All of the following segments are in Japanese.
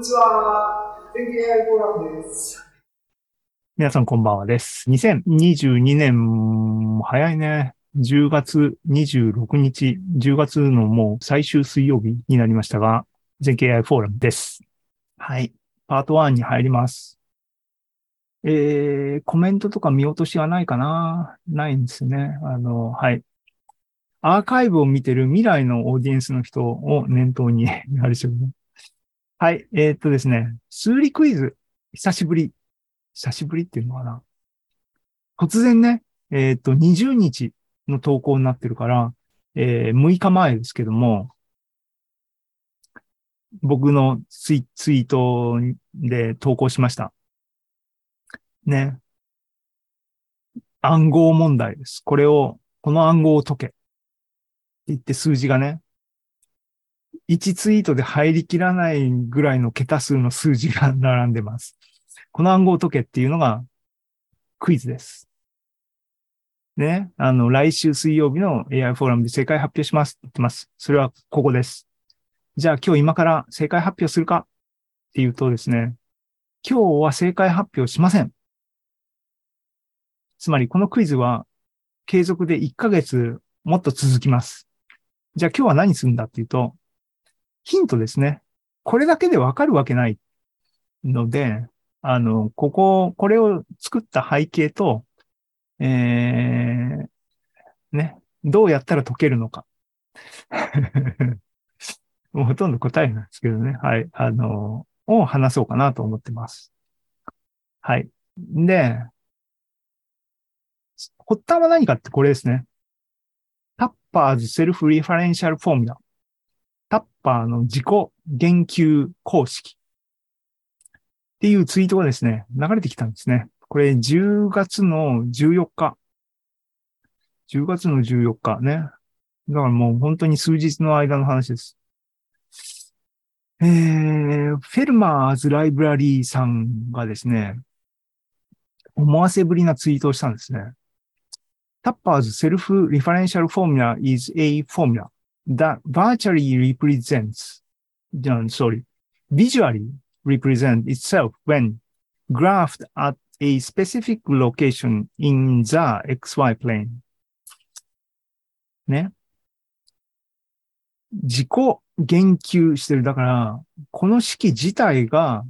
にちは。天気 AI フォーラムです。皆さんこんばんはです。2022年、早いね。10月26日、10月のもう最終水曜日になりましたが、全経 AI フォーラムです。はい。パート1に入ります。えー、コメントとか見落としはないかな？ないんですね。あの、はい。アーカイブを見てる未来のオーディエンスの人を念頭にあれでしょうね。はい。えーっとですね。数理クイズ。久しぶり。久しぶりっていうのかな。突然ね、えっ、と、20日の投稿になってるから、えー6日前ですけども、僕のツイツイートで投稿しました。ね。暗号問題です。これを、この暗号を解け。って言って数字がね、1ツイートで入りきらないぐらいの桁数の数字が並んでます。この暗号を解けっていうのがクイズです。ね。あの、来週水曜日の AI フォーラムで正解発表しますって言ってます。それはここです。じゃあ今日今から正解発表するかっていうとですね、今日は正解発表しません。つまりこのクイズは継続で1ヶ月もっと続きます。じゃあ今日は何するんだっていうと、ヒントですね。これだけでわかるわけないので、あの、ここ、これを作った背景と、えー、ね、どうやったら解けるのか。もうほとんど答えなんですけどね。はい。あの、を話そうかなと思ってます。はい。で、発端は何かってこれですね。タッパーズセルフリファレンシャルフォーミュラ。タッパーの自己言及公式。っていうツイートがですね、流れてきたんですね。これ10月の14日。10月の14日ね。だからもう本当に数日の間の話です。えー、フェルマーズライブラリーさんがですね、思わせぶりなツイートをしたんですね。Tapper's self-referential formula is a formula that virtually represents, uh, sorry, visually represent itself when graphed at a specific location in the xy plane. ね。自己言及してる。だから、この式自体が、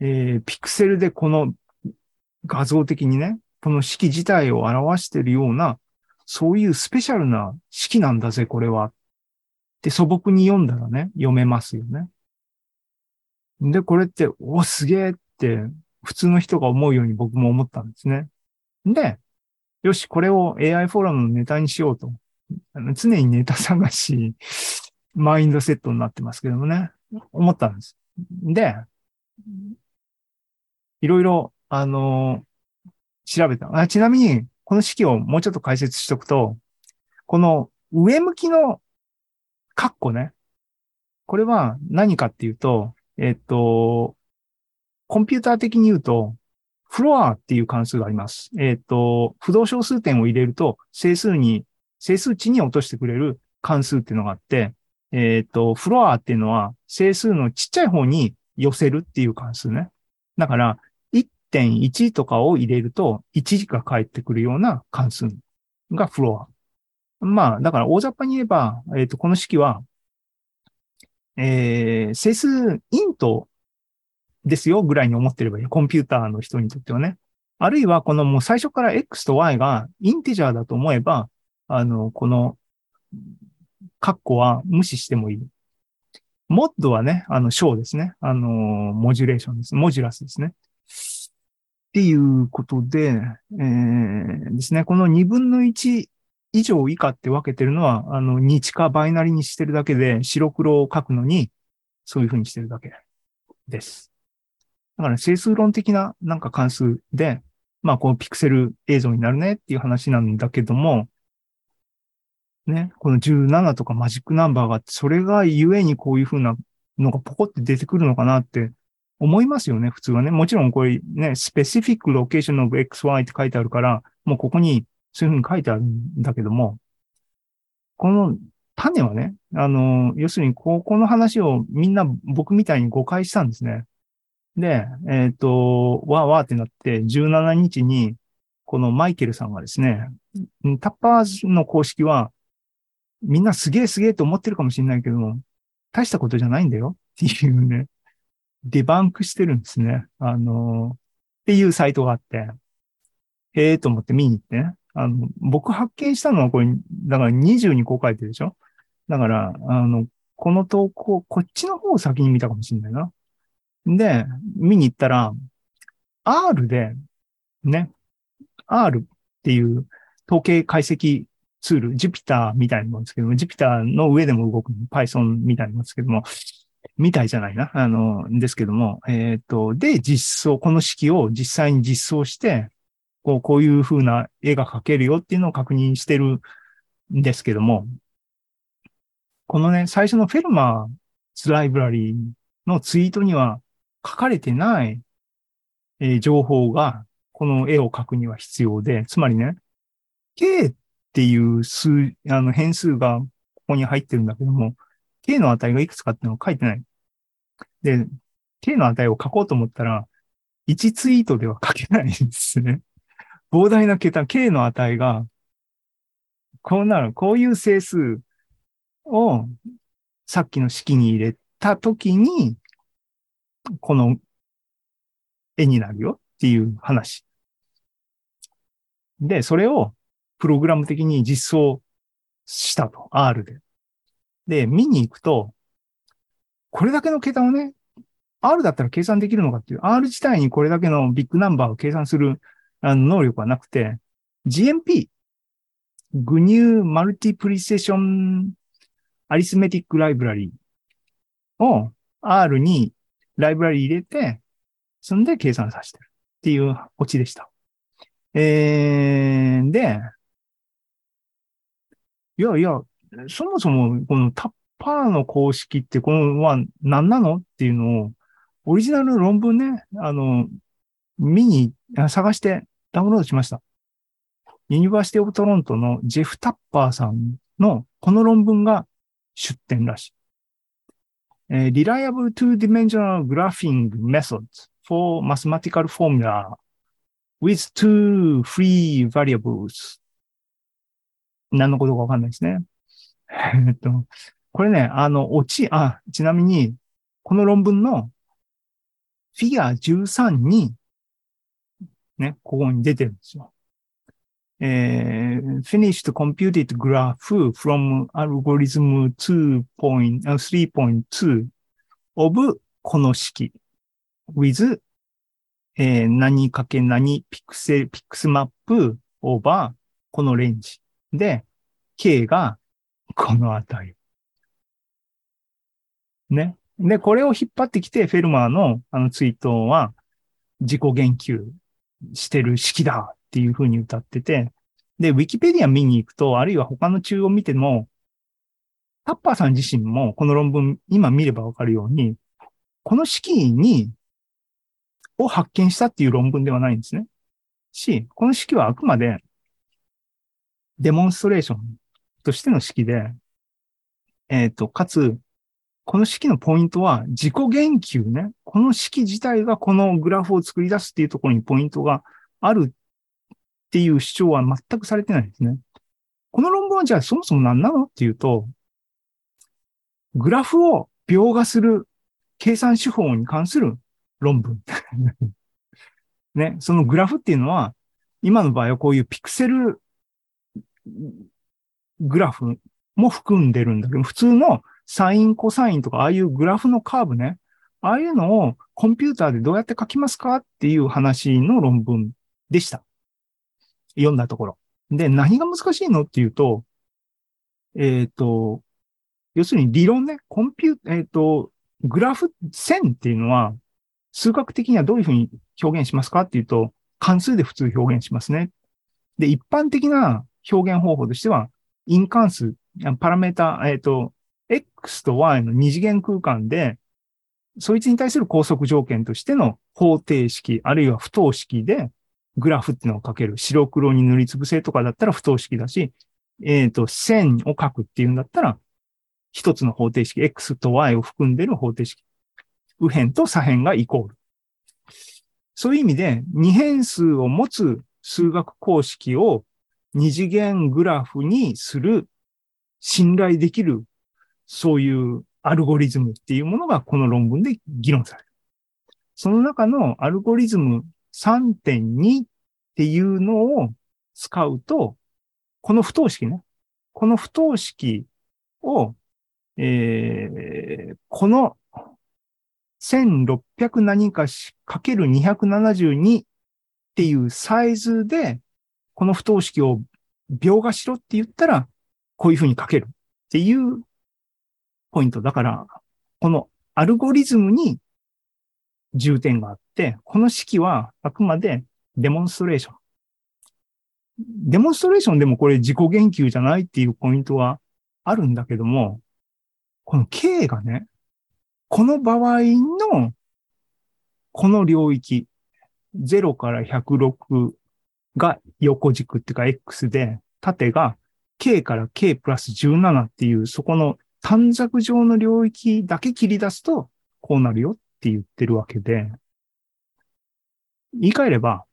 えーピクセルでこの画像的にね、この式自体を表しているような、そういうスペシャルな式なんだぜ、これは。って素朴に読んだらね、読めますよね。で、これって、お、すげえって、普通の人が思うように僕も思ったんですね。で、よし、これを AI フォーラムのネタにしようと。常にネタ探し、マインドセットになってますけどもね、思ったんです。で、いろいろ、あの調べたあ。ちなみに、この式をもうちょっと解説しとくと、この上向きのカッコね。これは何かっていうと、えっと、コンピューター的に言うと、フロアっていう関数があります。えっと、不動小数点を入れると、整数に、整数値に落としてくれる関数っていうのがあって、えっと、フロアっていうのは、整数のちっちゃい方に寄せるっていう関数ね。だから、1.1とかを入れると、1が返ってくるような関数がフロア。まあ、だから大雑把に言えば、えっ、と、この式は、えー、整数イントですよぐらいに思ってればいい。コンピューターの人にとってはね。あるいは、このもう最初から X と Y がインテジャーだと思えば、あの、この、カッコは無視してもいい。モッドはね、あの、小ですね。あの、モジュレーションです。モジュラスですね。っていうことで、えー、ですね。この2分の1以上以下って分けてるのは、あの、日かバイナリにしてるだけで、白黒を書くのに、そういう風にしてるだけです。だから、整数論的ななんか関数で、まあ、このピクセル映像になるねっていう話なんだけども、ね、この17とかマジックナンバーがあって、それがゆえにこういう風なのがポコって出てくるのかなって思いますよね、普通はね。もちろんこれね、specific location of XY って書いてあるから、もうここにそういう風に書いてあるんだけども、この種はね、あの、要するに、ここの話をみんな僕みたいに誤解したんですね。で、えっ、と、わーわーってなって、17日に、このマイケルさんがですね、タッパーズの公式は、みんなすげえすげえと思ってるかもしれないけども、大したことじゃないんだよっていうね、デバンクしてるんですね。あの、っていうサイトがあって、へえと思って見に行ってね。あの、僕発見したのはこれ、だから20にこう書いてるでしょ？だから、あの、この投稿、こっちの方を先に見たかもしれないな。で、見に行ったら、R で、ね、R っていう統計解析ツール、Jupyter みたいなもんですけども、Jupyter の上でも動く Python みたいなもんですけども、みたいじゃないな。あの、ですけども、えっ、と、で、実装、この式を実際に実装して、こう、こういう風な絵が描けるよっていうのを確認してるんですけども、このね、最初のフェルマーズライブラリーのツイートには書かれてない、え情報が、この絵を描くには必要で、つまりね、K っていう数、あの変数がここに入ってるんだけども、K の値がいくつかっていうのは書いてない。で、K の値を書こうと思ったら、1ツイートでは書けないんですね。膨大な桁、K の値が、こうなる、こういう整数をさっきの式に入れたときに、この絵になるよっていう話。で、それをプログラム的に実装したと。R で。で、見に行くと、これだけの桁をね、R だったら計算できるのかっていう、R 自体にこれだけのビッグナンバーを計算するあの能力はなくて、GMP、GNU Multiprecision Arithmetic Library を R にライブラリ入れて、そんで計算させてるっていうオチでした。えー、で、いやいや、そもそもこのタッパーの公式ってこのは何なのっていうのを、オリジナル論文ね、あの、見に、探してダウンロードしました。 University of Toronto のジェフ・タッパーさんのこの論文が出典らしい。えー Reliable Two-Dimensional Graphing Methods for Mathematical Formula with two free variables 何のことかわかんないですね。えっと、これね、あの、オチ、あ、ちなみに、この論文のフィギュア13に、ね、ここに出てるんですよ。えー finished computed graph from algorithm 2.3.2 of この式 with えー何かける何ピクセル、 pixmap over このレンジで k がこの値。ね。で、これを引っ張ってきて、フェルマーのあのツイートは自己言及してる式だっていう風に謳ってて、で、ウィキペディア見に行くと、あるいは他の中を見ても、タッパーさん自身もこの論文今見ればわかるように、この式に、を発見したっていう論文ではないんですね。し、この式はあくまでデモンストレーションとしての式で、えっ、と、かつ、この式のポイントは自己言及ね。この式自体がこのグラフを作り出すっていうところにポイントがあるっていう主張は全くされてないですね。この論文はじゃあそもそも何なのっていうと、グラフを描画する計算手法に関する論文。ね、そのグラフっていうのは、今の場合はこういうピクセルグラフも含んでるんだけど、普通のサイン、コサインとか、ああいうグラフのカーブね、ああいうのをコンピューターでどうやって書きますかっていう話の論文でした。読んだところ。で、何が難しいのっていうと、えっ、と、要するに理論ね、コンピュー、えっ、と、グラフ線っていうのは、数学的にはどういうふうに表現しますかっていうと、関数で普通表現しますね。で、一般的な表現方法としては、因関数、パラメータ、えっ、と、x と y の二次元空間で、そいつに対する拘束条件としての方程式、あるいは不等式で、グラフっていうのを書ける。白黒に塗りつぶせとかだったら不等式だし、えっ、と、線を書くっていうんだったら一つの方程式、x と y を含んでる方程式。右辺と左辺がイコール。そういう意味で、二変数を持つ数学公式を二次元グラフにする信頼できる、そういうアルゴリズムっていうものがこの論文で議論される。その中のアルゴリズム3.2っていうのを使うと、この不等式ね。この不等式を、えー、この1600何かしかける272っていうサイズで、この不等式を描画しろって言ったら、こういうふうに書けるっていうポイント。だから、このアルゴリズムに重点があって、この式はあくまでデモンストレーション。デモンストレーションでもこれ自己言及じゃないっていうポイントはあるんだけども、この K がね、この場合の、この領域、0から106が横軸っていうか X で、縦が K から K プラス17っていう、そこの短冊状の領域だけ切り出すと、こうなるよって言ってるわけで、言い換えれば、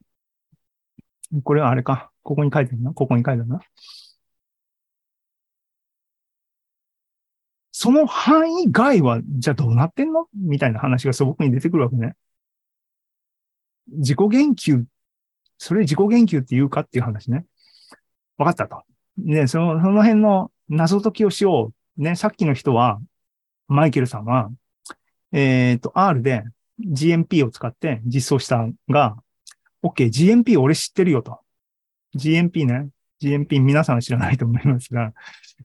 これはあれか。ここに書いてるな。ここに書いてるな。その範囲外は、じゃあどうなってんの？みたいな話が素朴に出てくるわけね。自己言及、それ自己言及って言うかっていう話ね。わかったと。ね、その、その辺の謎解きをしよう。ね、さっきの人は、マイケルさんは、えっ、ー、と、R で GMP を使って実装したが、OK、GMP 俺知ってるよと。GMP ね。GMP 皆さん知らないと思いますが、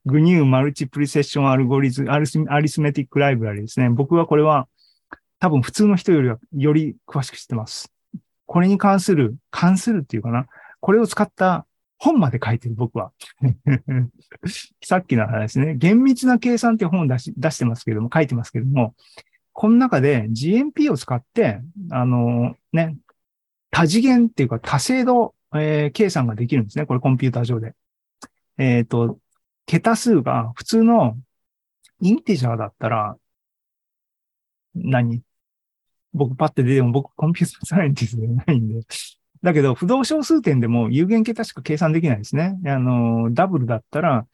GNU マルチプリセッションアルゴリズム、アリスメティックライブラリですね。僕はこれは多分普通の人よりはより詳しく知ってます。これに関する、関するっていうかな。これを使った本まで書いてる僕は。さっきの話ですね。厳密な計算って本を出し出してますけども、書いてますけども、この中で GMP を使って、あのね、多次元っていうか多精度、えー、計算ができるんですね。これコンピューター上で。えっ、ー、と、桁数が普通のインテジャーだったら、何？僕パッて出ても僕コンピューターサイエンティストじゃないんで。だけど、不動小数点でも有限桁しか計算できないですね。あの、ダブルだったら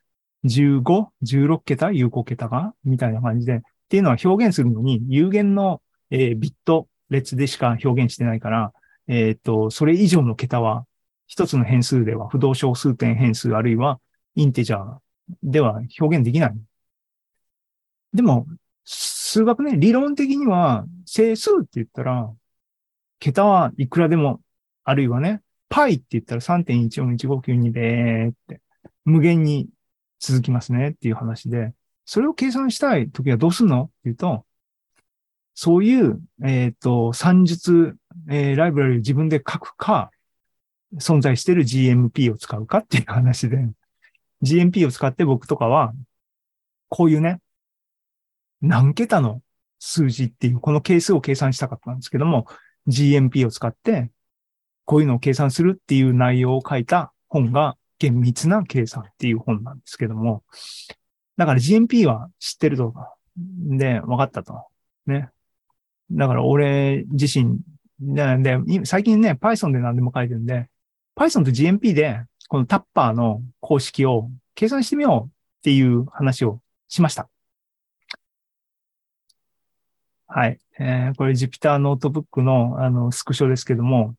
15、16桁、有効桁がみたいな感じで。っていうのは表現するのに有限の、えー、ビット列でしか表現してないから、えっ、と、それ以上の桁は一つの変数では不動小数点変数あるいはインテジャーでは表現できない。でも、数学ね、理論的には整数って言ったら、桁はいくらでも、あるいはね、π って言ったら3.141592でって、無限に続きますねっていう話で、それを計算したいときはどうすんのっていうと、そういう、えっ、ー、と、算術、えー、ライブラリを自分で書くか、存在してる GMP を使うかっていう話で、GMP を使って僕とかは、こういうね、何桁の数字っていう、この係数を計算したかったんですけども、GMP を使って、こういうのを計算するっていう内容を書いた本が、厳密な計算っていう本なんですけども、だから GMP は知ってるとか、で、分かったと。ね。だから俺自身、で、で最近ね、Python で何でも書いてるんで、Python と GMP でこのタッパーの公式を計算してみようっていう話をしました。はい。えー、これ Jupyter ノートブックのあのスクショですけども、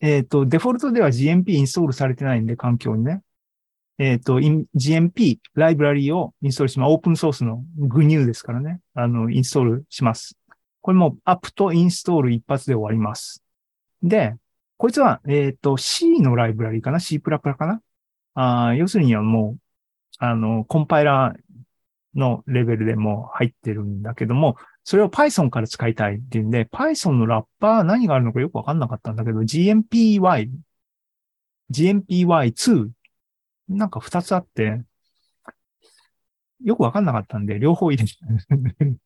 えっ、ー、と、デフォルトでは GMP インストールされてないんで、環境にね。えっ、ー、と、GMP ライブラリーをインストールします。オープンソースの GNU ですからね。あの、インストールします。これも apt install 一発で終わります。で、こいつは、えっ、ー、と、C のライブラリーかな ?C++ かな？あ要するにはもう、あの、コンパイラーのレベルでも入ってるんだけども、それを Python から使いたいっていうんで、Python のラッパー何があるのかよくわかんなかったんだけど、GMPY、GMPY2 なんか2つあって、よくわかんなかったんで、両方入れて。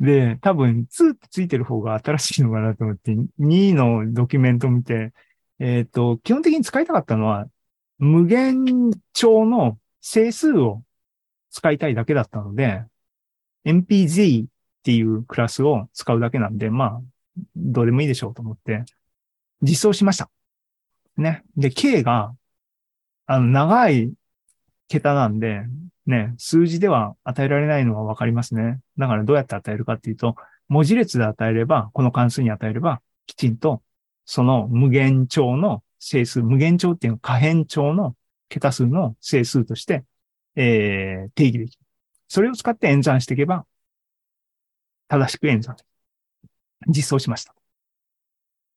で、多分2ってついてる方が新しいのかなと思って、2のドキュメント見て、えっ、ー、と、基本的に使いたかったのは、無限調の整数を使いたいだけだったので、NPZ っていうクラスを使うだけなんで、まあ、どうでもいいでしょうと思って、実装しました。ね。で、K が、あの、長い桁なんで、ね、数字では与えられないのはわかりますね。だからどうやって与えるかっていうと、文字列で与えれば、この関数に与えれば、きちんとその無限長の整数、無限長っていうのは可変長の桁数の整数として、えー、定義できる。それを使って演算していけば、正しく演算。実装しました。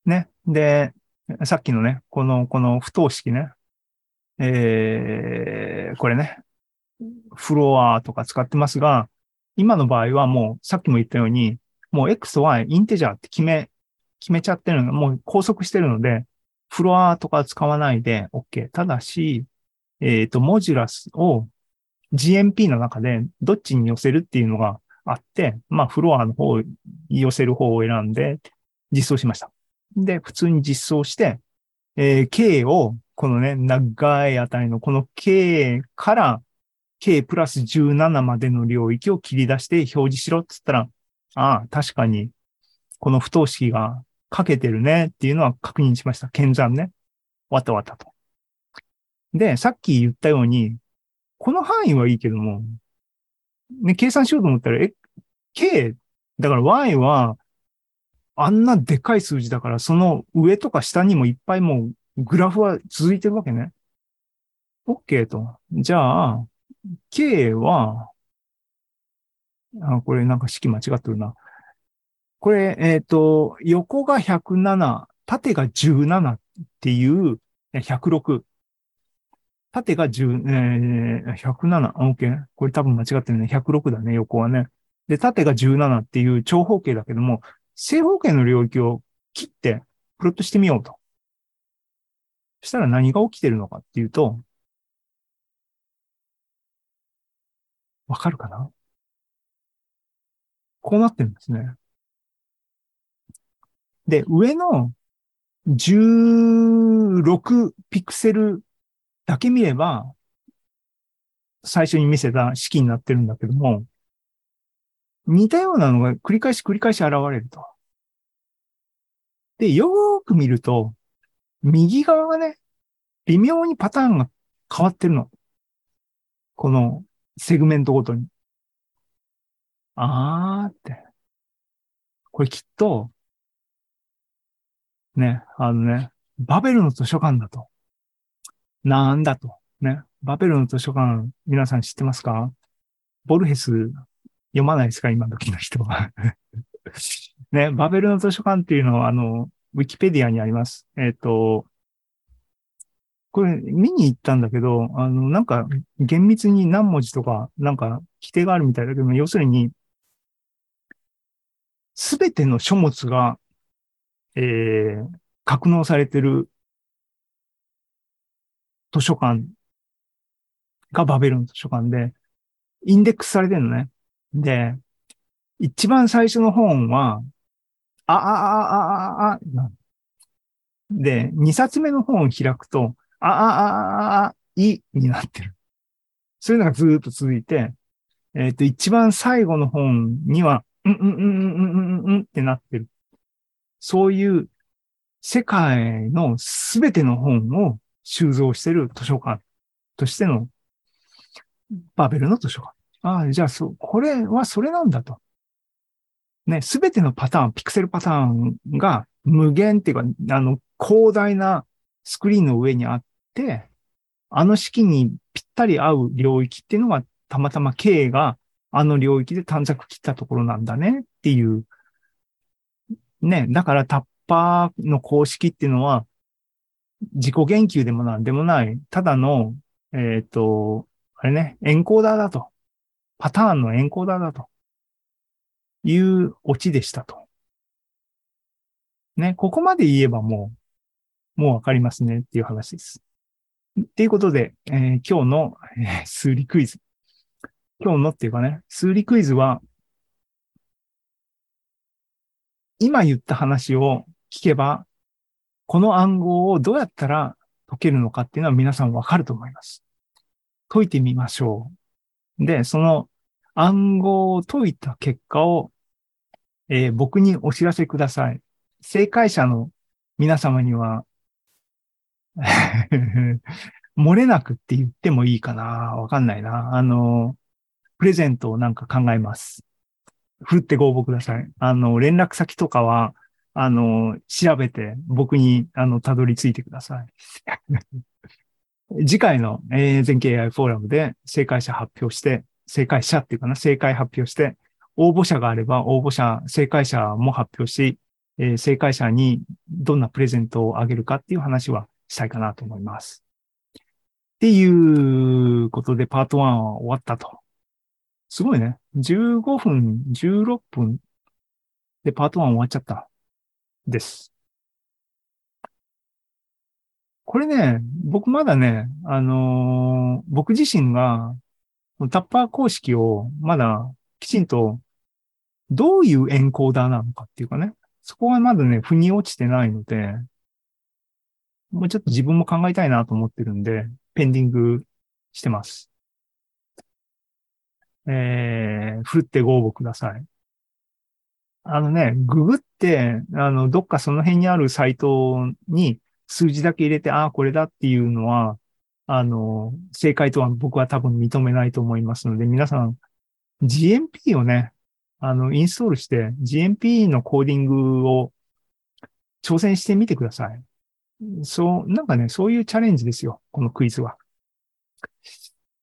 ね。で、さっきのね、この、この不等式ね。えー、これね。フロアとか使ってますが、今の場合はもう、さっきも言ったように、もう X と Y、インテジャーって決め、決めちゃってるのがもう拘束してるので、フロアとか使わないで OK。ただし、えっ、ー、と、モジュラスを GMP の中でどっちに寄せるっていうのがあって、まあ、フロアの方、寄せる方を選んで実装しました。で、普通に実装して、えー、K を、このね、長い値のこの K から K プラス17までの領域を切り出して表示しろって言ったら、ああ、確かに、この不等式がかけてるねっていうのは確認しました。検算ね。わたわたと。で、さっき言ったように、この範囲はいいけども、ね、計算しようと思ったら、え、K、だから Y は、あんなでかい数字だから、その上とか下にもいっぱいもうグラフは続いてるわけね。OK と。じゃあ、K は、あ、これなんか式間違ってるな。これ、えっ、ー、と、横が107、縦が17っていう、106。縦が10、えー、107、OK。これ多分間違ってるね。106だね、横はね。で、縦が17っていう長方形だけども、正方形の領域を切ってプロットしてみようと。そしたら何が起きてるのかっていうと、わかるかな？こうなってるんですね。で、上の16ピクセルだけ見れば、最初に見せた式になってるんだけども、似たようなのが繰り返し繰り返し現れると。で、よーく見ると、右側がね、微妙にパターンが変わってるの。このセグメントごとに。あーって。これきっと、ね、あのね、バベルの図書館だと。なんだと。ね。バベルの図書館、皆さん知ってますか？ボルヘス読まないですか？今時の人は。ね、バベルの図書館っていうのは、あの、ウィキペディアにあります。えっ、ー、と、これ見に行ったんだけど、あの、なんか厳密に何文字とか、なんか規定があるみたいだけど、要するに、すべての書物が、えー、格納されてる図書館がバベルの図書館で、インデックスされてるのね。で、一番最初の本は、あ、あ、あ、あ、あ、あ、で、二冊目の本を開くと、あ、あ、あ、あ、いになってる。そういうのがずっと続いて、えっ、ー、と、一番最後の本には、うん、うん、うん、うん、うん、うん、ってなってる。そういう世界のすべての本を収蔵してる図書館としてのバベルの図書館。ああ、じゃあ、そう、これはそれなんだと。ね、すべてのパターン、ピクセルパターンが無限っていうか、あの、広大なスクリーンの上にあって、あの式にぴったり合う領域っていうのが、たまたま K があの領域で短冊切ったところなんだねっていう。ね、だからタッパーの公式っていうのは、自己言及でもなんでもない、ただの、えっ、ー、と、あれね、エンコーダーだと。パターンのエンコーダーだと。いうオチでしたと。ね、ここまで言えばもう、もうわかりますねっていう話です。っていうことで、えー、今日の、えー、数理クイズ。今日のっていうかね、数理クイズは、今言った話を聞けばこの暗号をどうやったら解けるのかっていうのは皆さんわかると思います。解いてみましょう。で、その暗号を解いた結果を、えー僕にお知らせください。正解者の皆様には、漏れなくって言ってもいいかなわかんないな。あの、プレゼントをなんか考えます。振ってご応募ください。あの、連絡先とかは、あの、調べて僕に、あの、たどり着いてください。次回の、えー、全経 AI フォーラムで正解者発表して、正解者っていうかな、正解発表して、応募者があれば応募者、正解者も発表し、えー正解者にどんなプレゼントをあげるかっていう話はしたいかなと思います。っていうことでパート1は終わったと。すごいね。15分、16分でパート1終わっちゃった。です。これね、僕まだね、あのー僕自身がタッパー公式をまだきちんとどういうエンコーダーなのかっていうかね、そこはまだね、腑に落ちてないので、もうちょっと自分も考えたいなと思ってるんで、ペンディングしてます。えー、振ってご応募ください。あのね、ググって、あの、どっかその辺にあるサイトに数字だけ入れて、ああ、これだっていうのは、あの、正解とは僕は多分認めないと思いますので、皆さん、GMP をね、あの、インストールして、GMP のコーディングを挑戦してみてください。そう、なんかね、そういうチャレンジですよ。このクイズは。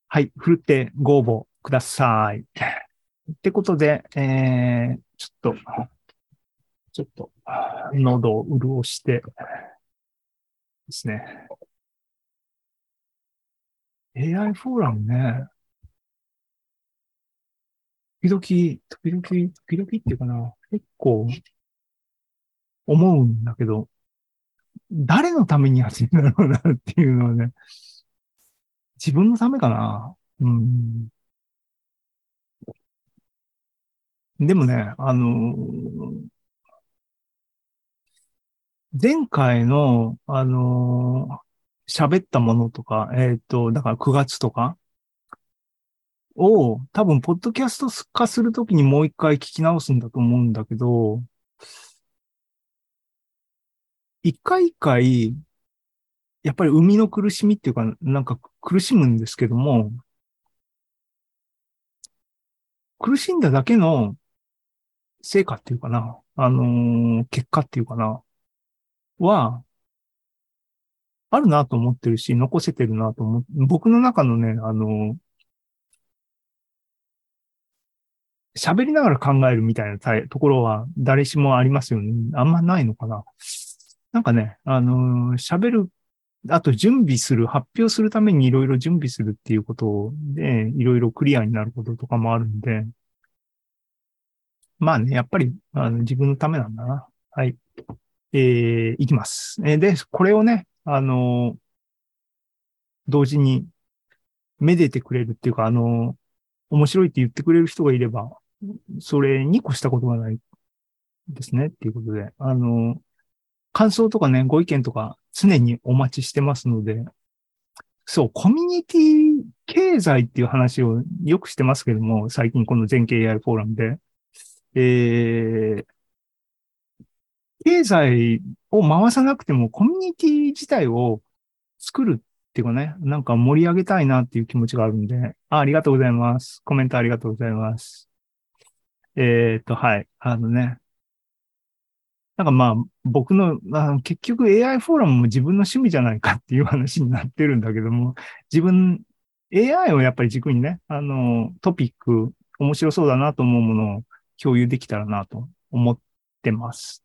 はい。振るってご応募ください。ってことで、えー、ちょっと、ちょっと、喉を潤してですね。AI フォーラムね。時々、時々、時々っていうかな、結構思うんだけど、誰のためにやってんだろうなっていうのはね、自分のためかな。うん。でもね、あの前回の、あの喋ったものとか、えっ、と、だから9月とかを多分、ポッドキャスト化するときにもう一回聞き直すんだと思うんだけど、一回一回、やっぱり生みの苦しみっていうか、なんか苦しむんですけども、苦しんだだけの成果っていうかな、あのー結果っていうかな、は、あるなと思ってるし、残せてるなと思って、僕の中のね、あのー喋りながら考えるみたいなところは誰しもありますよね。あんまないのかな。なんかね、あのー喋る、あと準備する、発表するためにいろいろ準備するっていうことで、いろいろクリアになることとかもあるんで、まあね、やっぱりあの自分のためなんだな。はい。えー、いきます。えーで、これをね、あの同時に、めでてくれるっていうか、あの面白いって言ってくれる人がいれば、それに越したことがないですね。っていうことで、あの感想とかね、ご意見とか常にお待ちしてますので、そう、コミュニティ経済っていう話をよくしてますけども、最近この全経 AI フォーラムで、えー、経済を回さなくてもコミュニティ自体を作るっていうかね、なんか盛り上げたいなっていう気持ちがあるんで、あありがとうございます。コメントありがとうございます。えっ、と、はい。あのね。なんかまあ、僕の、あ結局 AI フォーラムも自分の趣味じゃないかっていう話になってるんだけども、自分、AI をやっぱり軸にね、あの、トピック、面白そうだなと思うものを共有できたらなと思ってます。